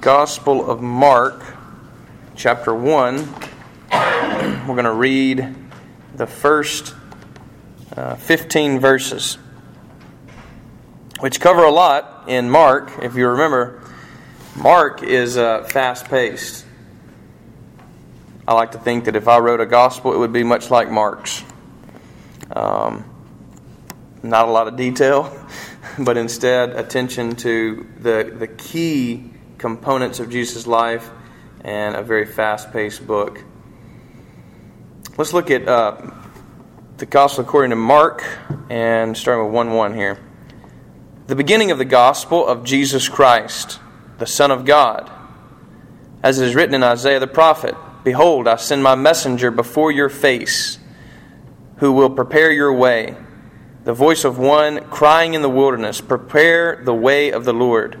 Gospel of Mark, chapter 1. We're going to read the first uh, 15 verses, which cover a lot in Mark. If you remember, Mark is uh, fast paced. I like to think that if I wrote a gospel, it would be much like Mark's. Um, not a lot of detail, but instead attention to the, the key components of Jesus' life and a very fast paced book. Let's look at uh, the Gospel according to Mark and starting with 1 1 here. The beginning of the Gospel of Jesus Christ, the Son of God. As it is written in Isaiah the prophet Behold, I send my messenger before your face, who will prepare your way. The voice of one crying in the wilderness, Prepare the way of the Lord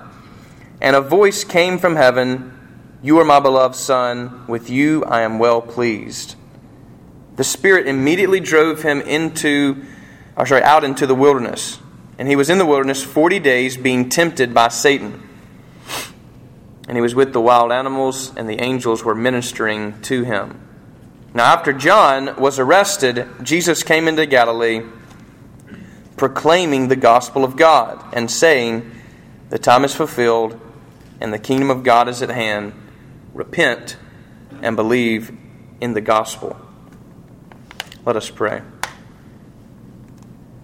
and a voice came from heaven You are my beloved Son, with you I am well pleased. The Spirit immediately drove him into, or sorry, out into the wilderness. And he was in the wilderness 40 days being tempted by Satan. And he was with the wild animals, and the angels were ministering to him. Now, after John was arrested, Jesus came into Galilee proclaiming the gospel of God and saying, The time is fulfilled and the kingdom of God is at hand. Repent and believe in the gospel. Let us pray.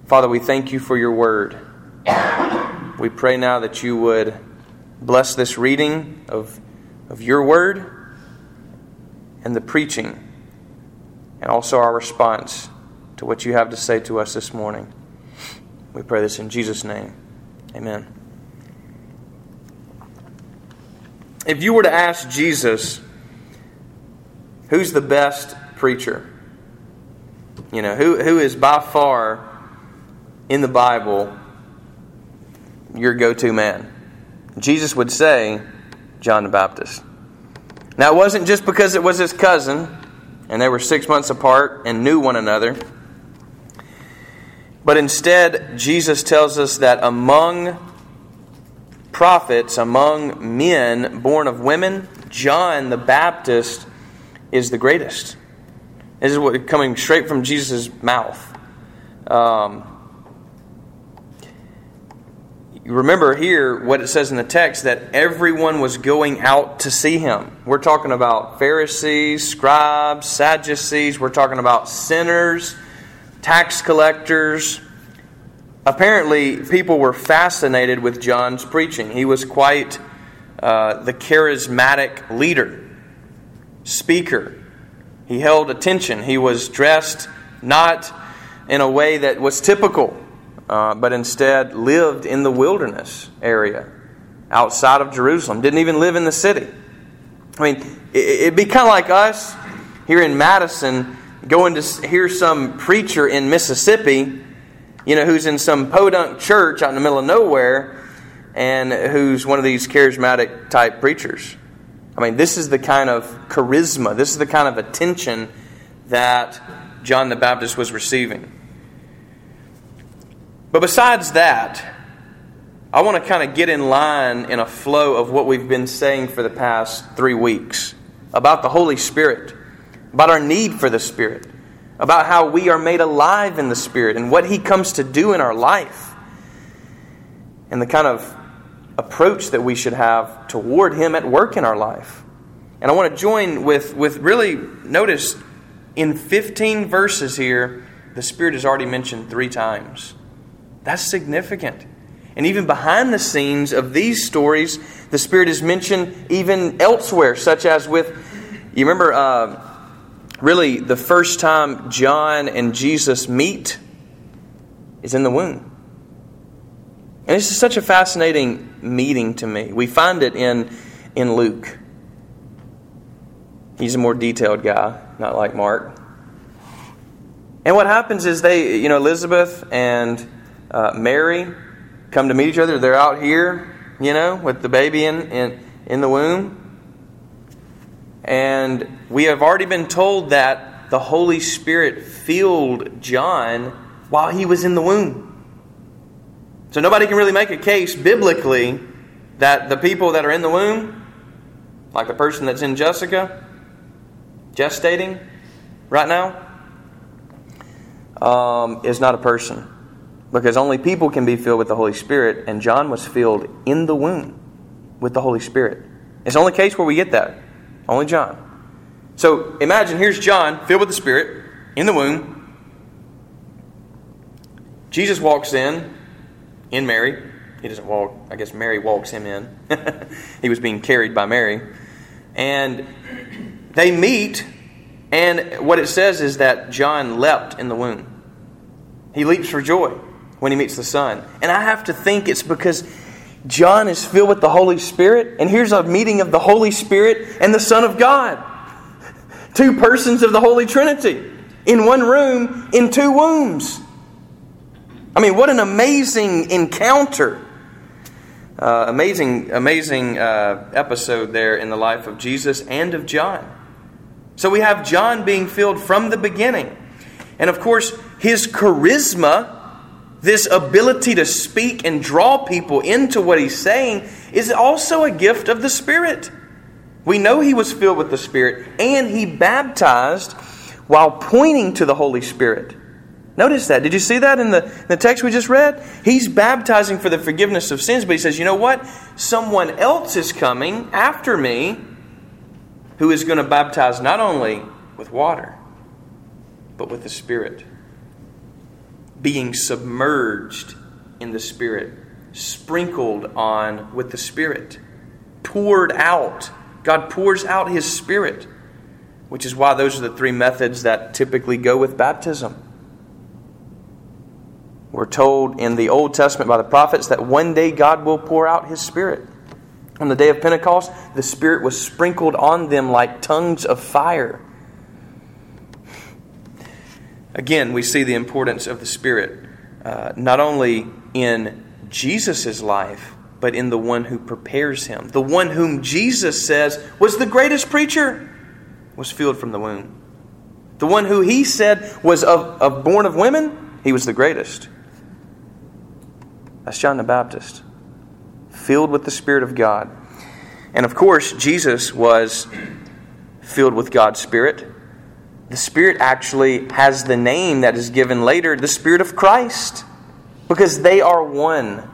Father, we thank you for your word. We pray now that you would bless this reading of, of your word and the preaching, and also our response to what you have to say to us this morning. We pray this in Jesus' name. Amen. If you were to ask Jesus, who's the best preacher? You know, who, who is by far in the Bible your go to man? Jesus would say, John the Baptist. Now, it wasn't just because it was his cousin and they were six months apart and knew one another. But instead, Jesus tells us that among prophets, among men born of women, John the Baptist is the greatest. This is what coming straight from Jesus' mouth. Um, remember here what it says in the text that everyone was going out to see him. We're talking about Pharisees, scribes, Sadducees, we're talking about sinners, tax collectors, apparently people were fascinated with John's preaching. He was quite uh, the charismatic leader, speaker. He held attention. He was dressed not in a way that was typical, uh, but instead lived in the wilderness area outside of Jerusalem. Didn't even live in the city. I mean, it'd be kind of like us here in Madison going to hear some preacher in Mississippi you know, who's in some podunk church out in the middle of nowhere and who's one of these charismatic type preachers. I mean, this is the kind of charisma, this is the kind of attention that John the Baptist was receiving. But besides that, I want to kind of get in line in a flow of what we've been saying for the past three weeks about the Holy Spirit, about our need for the Spirit about how we are made alive in the Spirit and what He comes to do in our life, and the kind of approach that we should have toward Him at work in our life. And I want to join with, with really, notice, in 15 verses here, the Spirit is already mentioned three times. That's significant. And even behind the scenes of these stories, the Spirit is mentioned even elsewhere, such as with, you remember, uh, really, the first time John and Jesus meet is in the womb. And this is such a fascinating meeting to me. We find it in, in Luke. He's a more detailed guy, not like Mark. And what happens is they, you know, Elizabeth and uh, Mary come to meet each other. They're out here, you know, with the baby in, in, in the womb. And we have already been told that the Holy Spirit filled John while he was in the womb. So nobody can really make a case biblically that the people that are in the womb, like the person that's in Jessica, gestating right now, um, is not a person. Because only people can be filled with the Holy Spirit, and John was filled in the womb with the Holy Spirit. It's the only case where we get that. Only John. So imagine here's John filled with the Spirit in the womb. Jesus walks in, in Mary. He doesn't walk, I guess Mary walks him in. he was being carried by Mary. And they meet, and what it says is that John leapt in the womb. He leaps for joy when he meets the Son. And I have to think it's because John is filled with the Holy Spirit, and here's a meeting of the Holy Spirit and the Son of God. Two persons of the Holy Trinity in one room in two wombs. I mean, what an amazing encounter. Uh, amazing, amazing uh, episode there in the life of Jesus and of John. So we have John being filled from the beginning. And of course, his charisma this ability to speak and draw people into what he's saying is also a gift of the Spirit. We know he was filled with the Spirit and he baptized while pointing to the Holy Spirit. Notice that. Did you see that in the, the text we just read? He's baptizing for the forgiveness of sins, but he says, you know what? Someone else is coming after me who is going to baptize not only with water, but with the Spirit being submerged in the Spirit, sprinkled on with the Spirit, poured out. God pours out His Spirit, which is why those are the three methods that typically go with baptism. We're told in the Old Testament by the prophets that one day God will pour out His Spirit. On the day of Pentecost, the Spirit was sprinkled on them like tongues of fire. Again, we see the importance of the Spirit, uh, not only in Jesus' life, but in the one who prepares him. The one whom Jesus says was the greatest preacher was filled from the womb. The one who he said was of, of born of women, he was the greatest. That's John the Baptist, filled with the Spirit of God. And of course, Jesus was filled with God's Spirit the Spirit actually has the name that is given later, the Spirit of Christ, because they are one.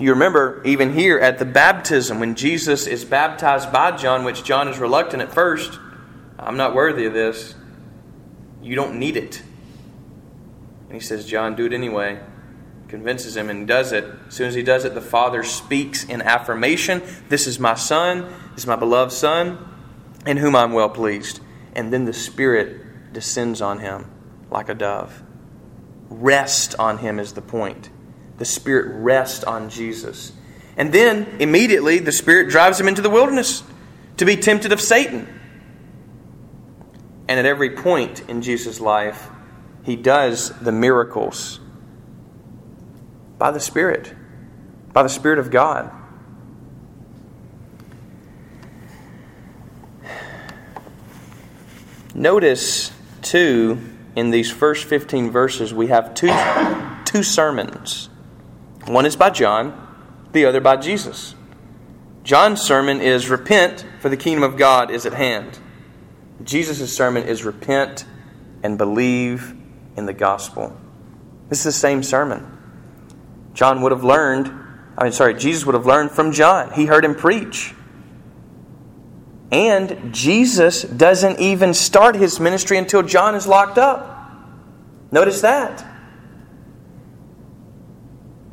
You remember, even here at the baptism, when Jesus is baptized by John, which John is reluctant at first, I'm not worthy of this. You don't need it. And he says, John, do it anyway. Convinces him and does it. As soon as he does it, the Father speaks in affirmation This is my Son, this is my beloved Son, in whom I'm well pleased and then the Spirit descends on him like a dove. Rest on him is the point. The Spirit rests on Jesus. And then, immediately, the Spirit drives him into the wilderness to be tempted of Satan. And at every point in Jesus' life, he does the miracles by the Spirit, by the Spirit of God. Notice, too, in these first 15 verses, we have two, two sermons. One is by John, the other by Jesus. John's sermon is Repent, for the kingdom of God is at hand. Jesus' sermon is Repent and believe in the gospel. This is the same sermon. John would have learned, I mean, sorry, Jesus would have learned from John. He heard him preach. And Jesus doesn't even start his ministry until John is locked up. Notice that.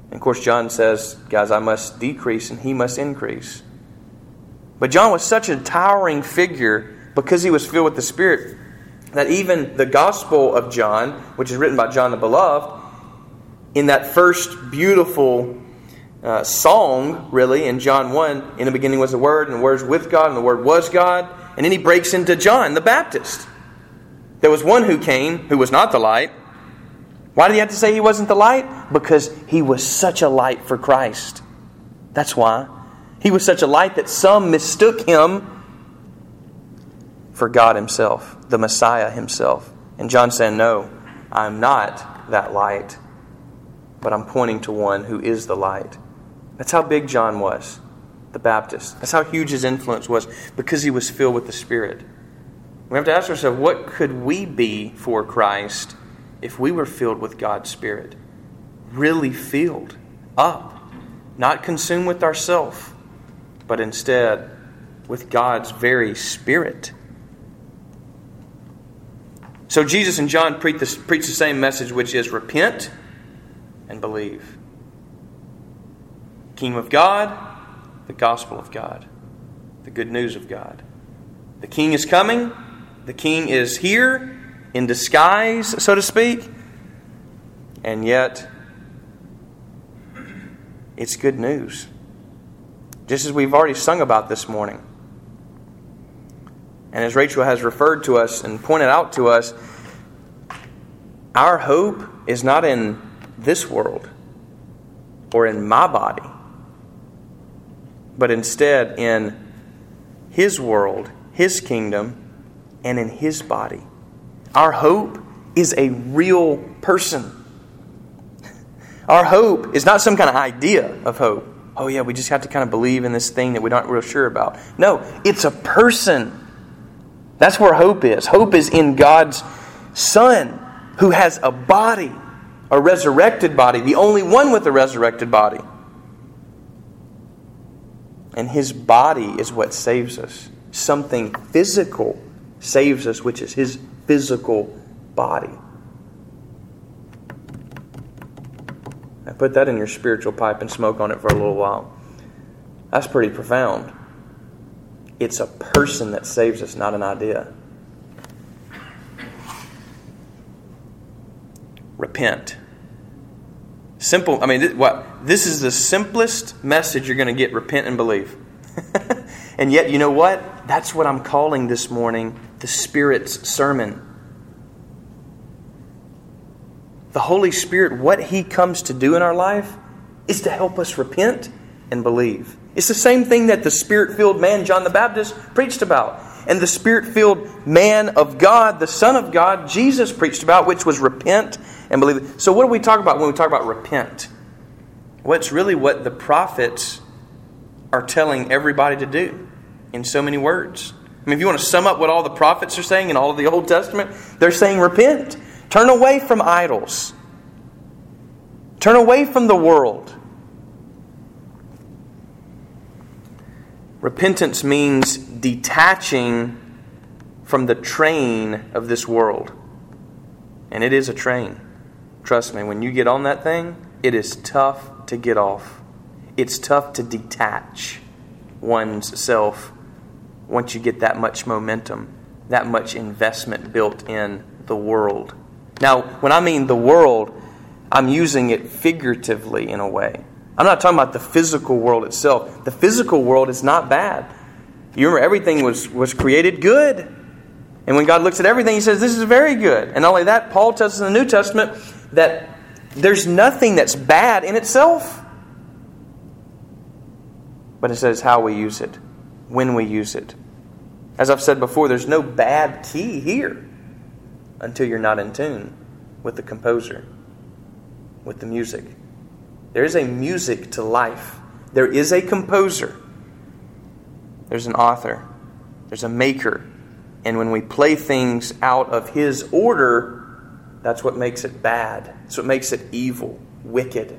And of course, John says, Guys, I must decrease and he must increase. But John was such a towering figure because he was filled with the Spirit that even the Gospel of John, which is written by John the Beloved, in that first beautiful uh, song, really, in John 1, in the beginning was the Word, and the Word was with God, and the Word was God. And then he breaks into John the Baptist. There was one who came who was not the light. Why did he have to say he wasn't the light? Because he was such a light for Christ. That's why. He was such a light that some mistook him for God Himself, the Messiah Himself. And John said, No, I'm not that light, but I'm pointing to one who is the light. That's how big John was, the Baptist. That's how huge his influence was because he was filled with the Spirit. We have to ask ourselves, what could we be for Christ if we were filled with God's Spirit? Really filled up, not consumed with ourself, but instead with God's very Spirit. So Jesus and John preach the, preach the same message, which is repent and believe. Kingdom of God, the gospel of God, the good news of God. The king is coming, the king is here in disguise, so to speak, and yet it's good news. Just as we've already sung about this morning. And as Rachel has referred to us and pointed out to us, our hope is not in this world or in my body, but instead in His world, His kingdom, and in His body. Our hope is a real person. Our hope is not some kind of idea of hope. Oh, yeah, we just have to kind of believe in this thing that we're not real sure about. No, it's a person that's where hope is. Hope is in God's Son who has a body, a resurrected body, the only one with a resurrected body. And his body is what saves us. Something physical saves us, which is his physical body. Now put that in your spiritual pipe and smoke on it for a little while. That's pretty profound. It's a person that saves us, not an idea. Repent. Simple. I mean, what? This is the simplest message you're going to get repent and believe. And yet, you know what? That's what I'm calling this morning the Spirit's sermon. The Holy Spirit, what He comes to do in our life is to help us repent and believe. It's the same thing that the spirit filled man, John the Baptist, preached about. And the spirit filled man of God, the Son of God, Jesus preached about, which was repent and believe. So, what do we talk about when we talk about repent? It's really what the prophets are telling everybody to do in so many words. I mean, if you want to sum up what all the prophets are saying in all of the Old Testament, they're saying repent. Turn away from idols. Turn away from the world. Repentance means detaching from the train of this world. And it is a train. Trust me, when you get on that thing, it is tough to get off. It's tough to detach one's self once you get that much momentum, that much investment built in the world. Now, when I mean the world, I'm using it figuratively in a way. I'm not talking about the physical world itself. The physical world is not bad. You remember everything was, was created good. And when God looks at everything, He says, This is very good. And not only that, Paul tells us in the New Testament that there's nothing that's bad in itself. But it says how we use it, when we use it. As I've said before, there's no bad key here until you're not in tune with the composer, with the music. There is a music to life. There is a composer. There's an author. There's a maker. And when we play things out of his order, that's what makes it bad. That's what makes it evil, wicked.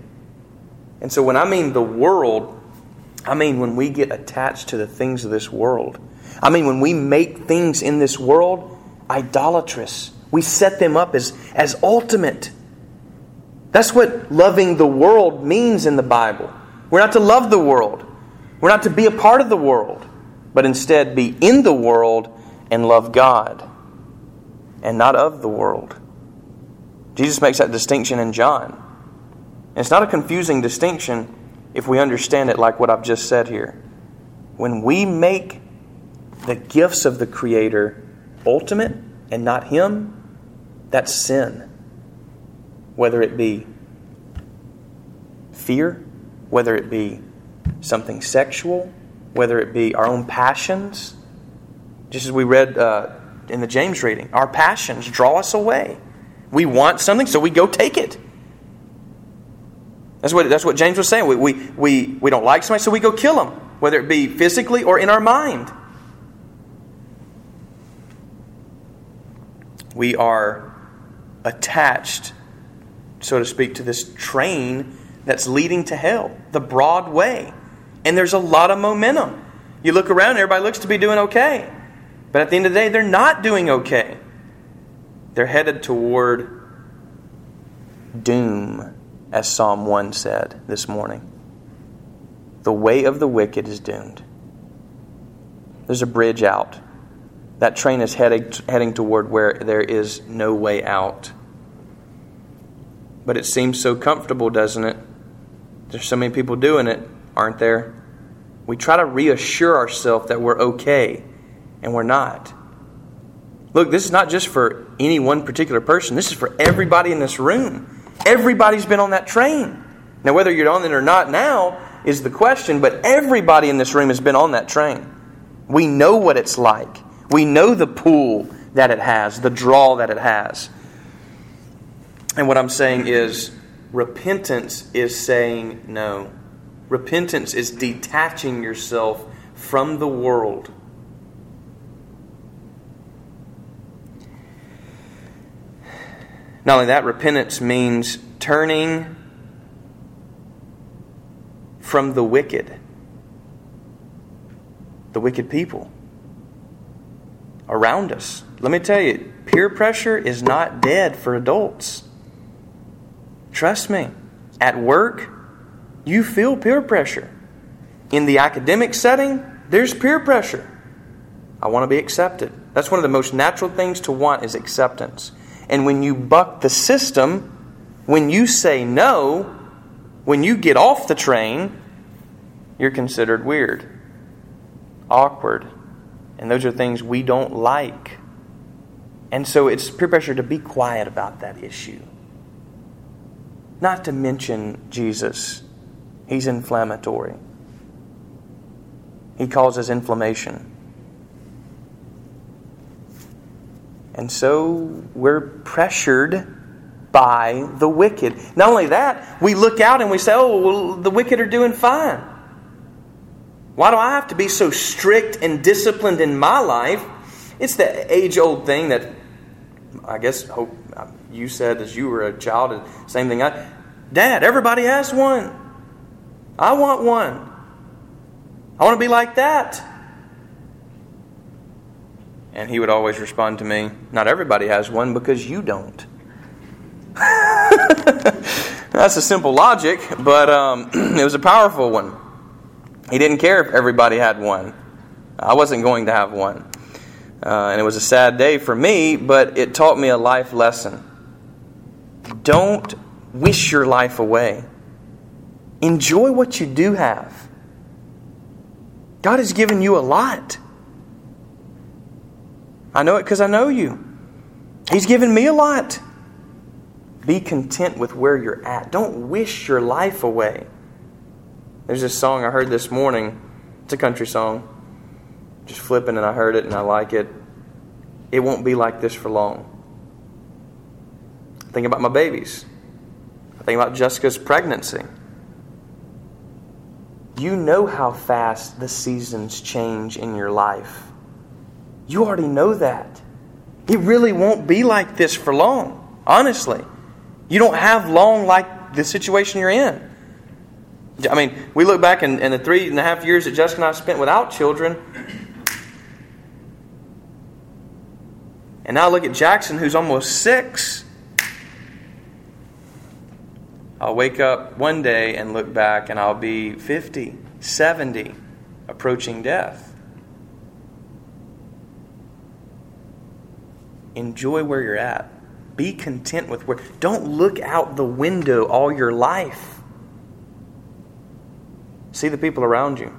And so when I mean the world, I mean, when we get attached to the things of this world. I mean, when we make things in this world idolatrous, we set them up as, as ultimate. That's what loving the world means in the Bible. We're not to love the world, we're not to be a part of the world, but instead be in the world and love God and not of the world. Jesus makes that distinction in John. And it's not a confusing distinction if we understand it like what I've just said here. When we make the gifts of the Creator ultimate and not Him, that's sin. Whether it be fear, whether it be something sexual, whether it be our own passions. Just as we read uh, in the James reading, our passions draw us away. We want something, so we go take it. That's what, that's what James was saying. We, we, we, we don't like somebody, so we go kill them, whether it be physically or in our mind. We are attached, so to speak, to this train that's leading to hell, the broad way. And there's a lot of momentum. You look around, everybody looks to be doing okay. But at the end of the day, they're not doing okay. They're headed toward doom, as Psalm 1 said this morning. The way of the wicked is doomed. There's a bridge out. That train is heading, heading toward where there is no way out. But it seems so comfortable, doesn't it? There's so many people doing it, aren't there? We try to reassure ourselves that we're okay, and we're not. Look, this is not just for any one particular person, this is for everybody in this room. Everybody's been on that train. Now, whether you're on it or not now is the question, but everybody in this room has been on that train. We know what it's like, we know the pull that it has, the draw that it has. And what I'm saying is, Repentance is saying no. Repentance is detaching yourself from the world. Not only that, repentance means turning from the wicked, the wicked people around us. Let me tell you, peer pressure is not dead for adults. Trust me, at work, you feel peer pressure. In the academic setting, there's peer pressure. I want to be accepted. That's one of the most natural things to want is acceptance. And when you buck the system, when you say no, when you get off the train, you're considered weird, awkward. And those are things we don't like. And so it's peer pressure to be quiet about that issue. Not to mention Jesus. He's inflammatory. He causes inflammation. And so we're pressured by the wicked. Not only that, we look out and we say, oh, well, the wicked are doing fine. Why do I have to be so strict and disciplined in my life? It's the age old thing that I guess hope um, you said as you were a child, same thing. I, Dad, everybody has one. I want one. I want to be like that. And he would always respond to me, Not everybody has one because you don't. That's a simple logic, but um, it was a powerful one. He didn't care if everybody had one. I wasn't going to have one. Uh, and it was a sad day for me, but it taught me a life lesson. Don't wish your life away. Enjoy what you do have. God has given you a lot. I know it because I know you. He's given me a lot. Be content with where you're at. Don't wish your life away. There's this song I heard this morning. It's a country song. Just flipping, and I heard it and I like it. It won't be like this for long. Think about my babies. Think about Jessica's pregnancy. You know how fast the seasons change in your life. You already know that. It really won't be like this for long, honestly. You don't have long like the situation you're in. I mean, we look back in, the three and a half years that Jessica and I spent without children. And now look at Jackson, who's almost six. I'll wake up one day and look back, and I'll be 50, 70, approaching death. Enjoy where you're at. Be content with where. Don't look out the window all your life. See the people around you.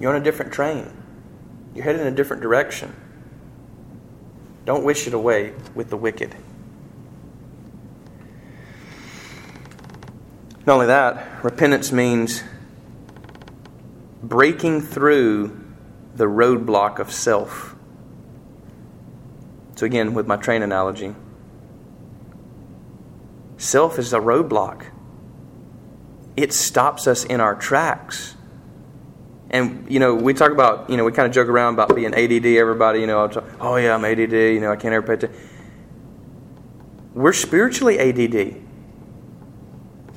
You're on a different train. You're headed in a different direction. Don't wish it away with the wicked. Not only that, repentance means breaking through the roadblock of self. So, again, with my train analogy, self is a roadblock, it stops us in our tracks. And, you know, we talk about, you know, we kind of joke around about being ADD, everybody, you know, talk, oh, yeah, I'm ADD, you know, I can't ever pay attention. We're spiritually ADD.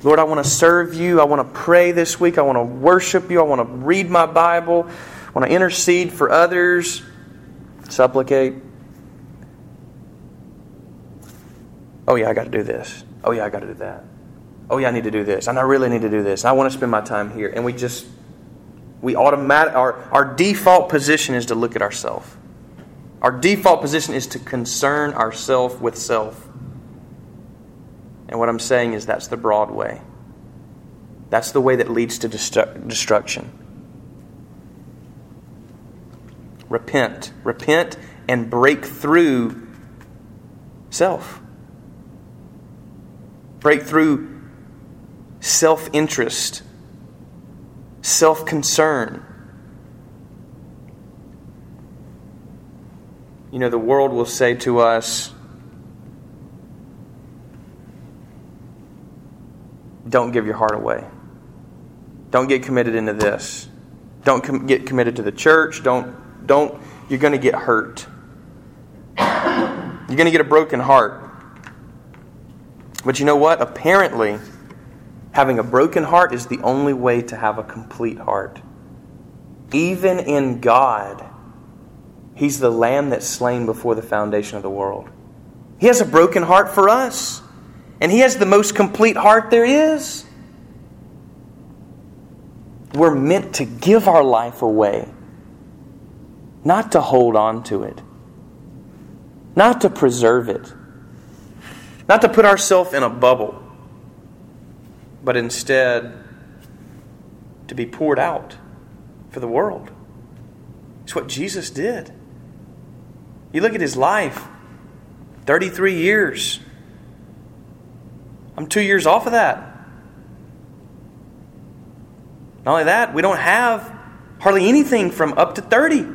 Lord, I want to serve you. I want to pray this week. I want to worship you. I want to read my Bible. I want to intercede for others, supplicate. Oh, yeah, I got to do this. Oh, yeah, I got to do that. Oh, yeah, I need to do this. And I really need to do this. I want to spend my time here. And we just, we automatic, our, our default position is to look at ourselves. Our default position is to concern ourselves with self. And what I'm saying is that's the broad way. That's the way that leads to destru- destruction. Repent. Repent and break through self. Break through self interest, self concern. You know, the world will say to us, don't give your heart away. Don't get committed into this. Don't com- get committed to the church. Don't, don't, you're going to get hurt. You're going to get a broken heart. But you know what? Apparently, having a broken heart is the only way to have a complete heart. Even in God, He's the lamb that's slain before the foundation of the world. He has a broken heart for us. And He has the most complete heart there is. We're meant to give our life away, not to hold on to it, not to preserve it, not to put ourselves in a bubble, but instead to be poured out for the world. It's what Jesus did. You look at his life 33 years. I'm two years off of that. Not only that, we don't have hardly anything from up to 30.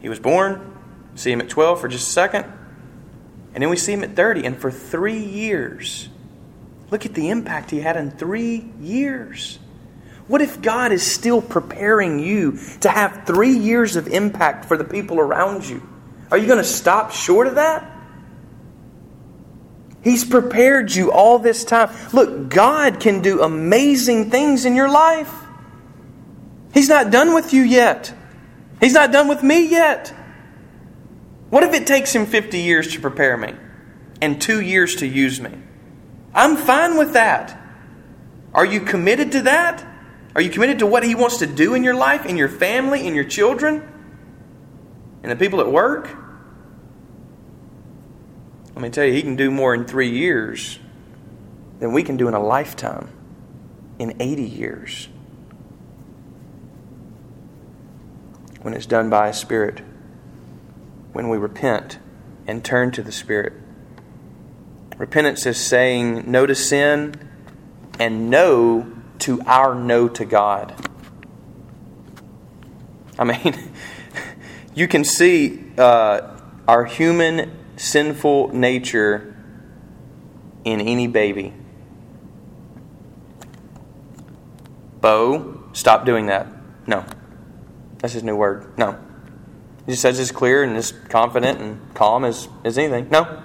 He was born, see him at 12 for just a second, and then we see him at 30. And for three years, look at the impact he had in three years. What if God is still preparing you to have three years of impact for the people around you? Are you going to stop short of that? He's prepared you all this time. Look, God can do amazing things in your life. He's not done with you yet. He's not done with me yet. What if it takes Him 50 years to prepare me and two years to use me? I'm fine with that. Are you committed to that? Are you committed to what He wants to do in your life, in your family, in your children, and the people at work? Let me tell you, he can do more in three years than we can do in a lifetime, in 80 years. When it's done by a Spirit, when we repent and turn to the Spirit. Repentance is saying no to sin and no to our no to God. I mean, you can see uh, our human sinful nature in any baby. Bo, stop doing that. No. That's his new word. No. He says it's clear and as confident and calm as, as anything. No.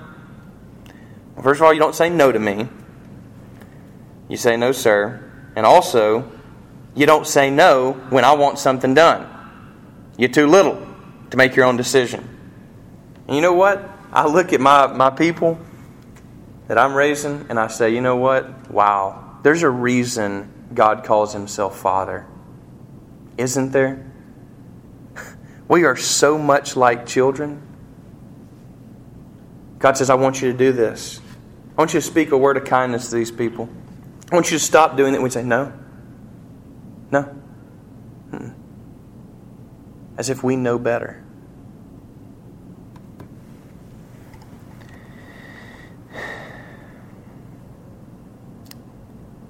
First of all, you don't say no to me. You say, no, sir. And also, you don't say no when I want something done. You're too little to make your own decision. And you know what? I look at my, my people that I'm raising and I say, you know what? Wow, there's a reason God calls himself Father. Isn't there? We are so much like children. God says, I want you to do this. I want you to speak a word of kindness to these people. I want you to stop doing it. We say, No. No. As if we know better.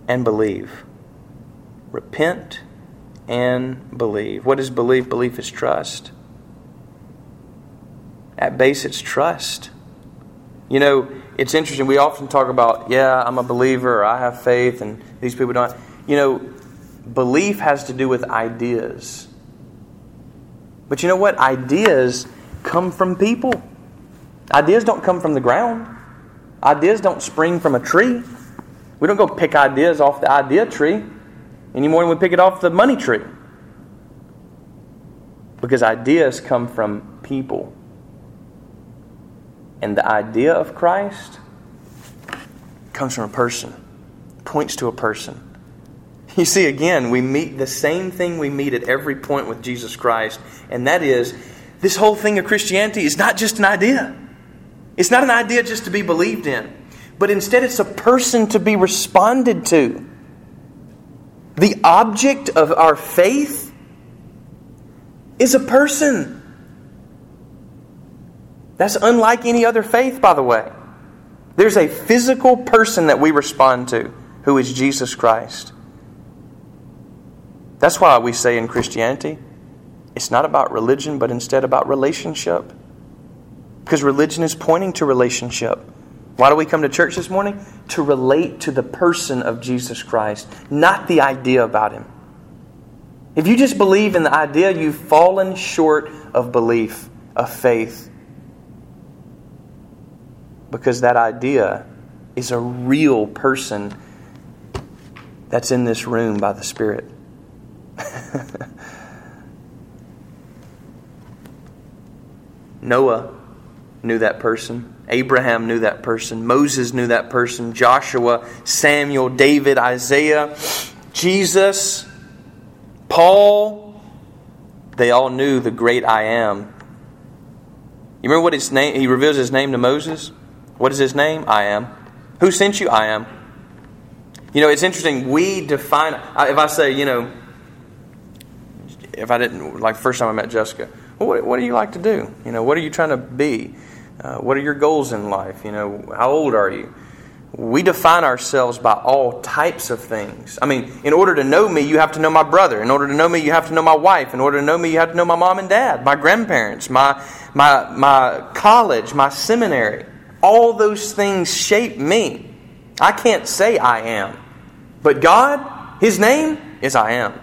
And believe. Repent and believe. What is belief? Belief is trust. At base, it's trust. You know, it's interesting. We often talk about, yeah, I'm a believer, I have faith, and these people don't. You know, belief has to do with ideas. But you know what? Ideas come from people. Ideas don't come from the ground. Ideas don't spring from a tree. We don't go pick ideas off the idea tree any more than we pick it off the money tree. Because ideas come from people. And the idea of Christ comes from a person, points to a person. You see, again, we meet the same thing we meet at every point with Jesus Christ, and that is this whole thing of Christianity is not just an idea. It's not an idea just to be believed in, but instead it's a person to be responded to. The object of our faith is a person. That's unlike any other faith, by the way. There's a physical person that we respond to who is Jesus Christ. That's why we say in Christianity, it's not about religion, but instead about relationship. Because religion is pointing to relationship. Why do we come to church this morning? To relate to the person of Jesus Christ, not the idea about him. If you just believe in the idea, you've fallen short of belief, of faith. Because that idea is a real person that's in this room by the Spirit. Noah knew that person. Abraham knew that person. Moses knew that person. Joshua, Samuel, David, Isaiah, Jesus, Paul. They all knew the great I am. You remember what his name? He reveals his name to Moses. What is his name? I am. Who sent you? I am. You know, it's interesting. We define. If I say, you know, if I didn't like first time I met Jessica, well, what, what do you like to do? You know, what are you trying to be? Uh, what are your goals in life? You know, how old are you? We define ourselves by all types of things. I mean, in order to know me, you have to know my brother. In order to know me, you have to know my wife. In order to know me, you have to know my mom and dad, my grandparents, my, my, my college, my seminary. All those things shape me. I can't say I am. But God, His name is I am.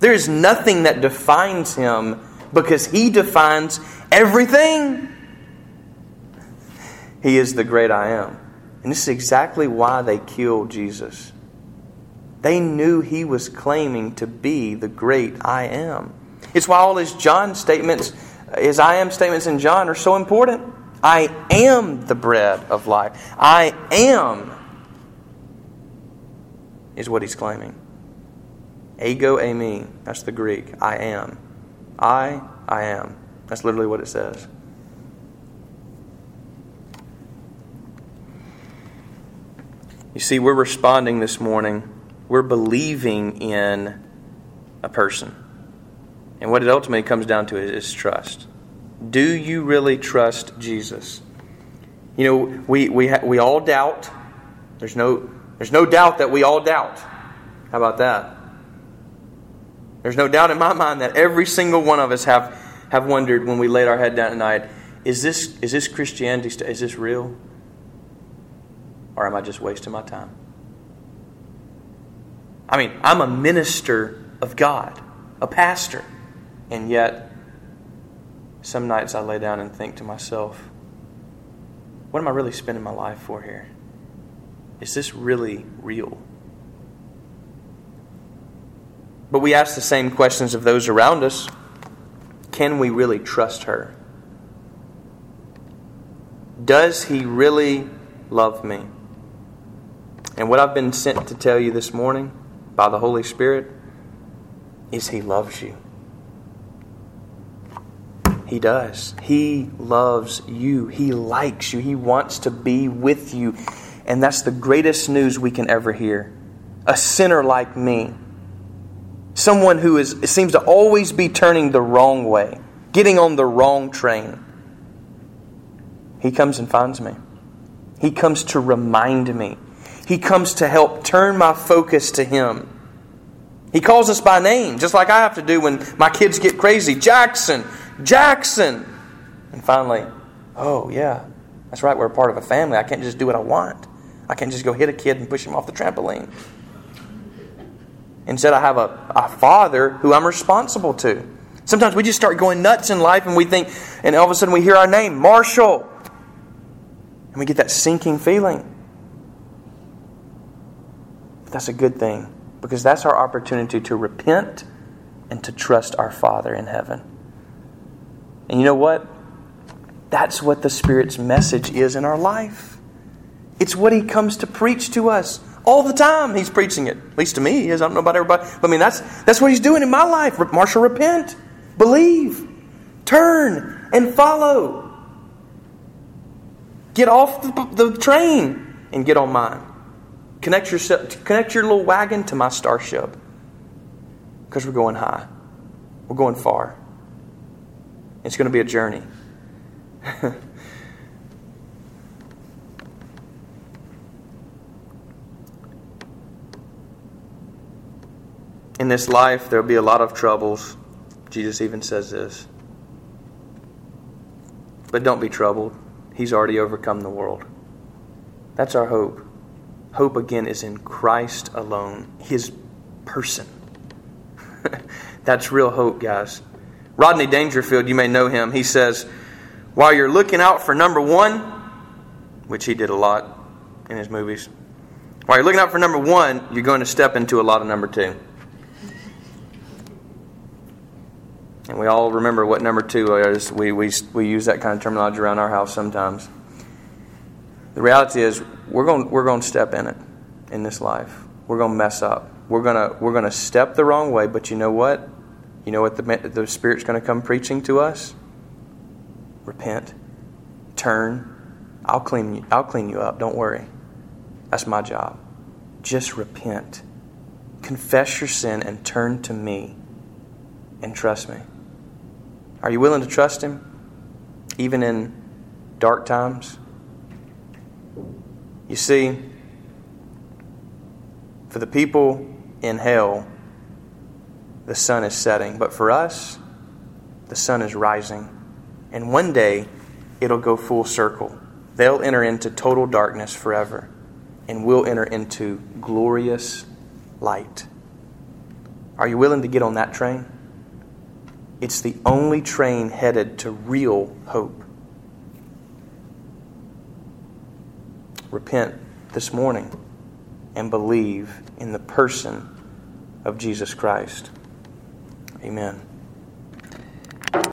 There is nothing that defines Him because He defines everything. He is the great I am. And this is exactly why they killed Jesus. They knew he was claiming to be the great I am. It's why all his John statements, his I am statements in John are so important. I am the bread of life. I am is what he's claiming. Ego eimi, that's the Greek. I am. I, I am. That's literally what it says. You see, we're responding this morning. We're believing in a person. And what it ultimately comes down to is trust. Do you really trust Jesus? You know, we, we, ha- we all doubt. There's no, there's no doubt that we all doubt. How about that? There's no doubt in my mind that every single one of us have, have wondered when we laid our head down at night is this, is this Christianity? Is this real? Or am I just wasting my time? I mean, I'm a minister of God, a pastor. And yet, some nights I lay down and think to myself, what am I really spending my life for here? Is this really real? But we ask the same questions of those around us. Can we really trust her? Does he really love me? And what I've been sent to tell you this morning by the Holy Spirit is he loves you. He does. He loves you. He likes you. He wants to be with you. And that's the greatest news we can ever hear. A sinner like me, someone who is, seems to always be turning the wrong way, getting on the wrong train. He comes and finds me. He comes to remind me. He comes to help turn my focus to Him. He calls us by name, just like I have to do when my kids get crazy. Jackson, Jackson. And finally, oh, yeah, that's right, we're a part of a family. I can't just do what I want. I can't just go hit a kid and push him off the trampoline. Instead, I have a, a father who I'm responsible to. Sometimes we just start going nuts in life and we think, and all of a sudden we hear our name, Marshall. And we get that sinking feeling. That's a good thing because that's our opportunity to repent and to trust our Father in heaven. And you know what? That's what the Spirit's message is in our life. It's what He comes to preach to us all the time. He's preaching it. At least to me, He is. I don't know about everybody. But I mean, that's, that's what He's doing in my life. Marshall, repent, believe, turn, and follow. Get off the, the train and get on mine. Connect, yourself, connect your little wagon to my starship because we're going high. We're going far. It's going to be a journey. In this life, there'll be a lot of troubles. Jesus even says this. But don't be troubled. He's already overcome the world. That's our hope. Hope again is in Christ alone, His person. That's real hope, guys. Rodney Dangerfield, you may know him, he says, while you're looking out for number one, which he did a lot in his movies, while you're looking out for number one, you're going to step into a lot of number two. And we all remember what number two is. We, we, we use that kind of terminology around our house sometimes. The reality is, we're going, we're going to step in it in this life. We're going to mess up. We're going to, we're going to step the wrong way, but you know what? You know what the, the Spirit's going to come preaching to us? Repent. Turn. I'll clean, you, I'll clean you up. Don't worry. That's my job. Just repent. Confess your sin and turn to me and trust me. Are you willing to trust Him? Even in dark times? You see, for the people in hell, the sun is setting. But for us, the sun is rising. And one day, it'll go full circle. They'll enter into total darkness forever, and we'll enter into glorious light. Are you willing to get on that train? It's the only train headed to real hope. Repent this morning and believe in the person of Jesus Christ. Amen.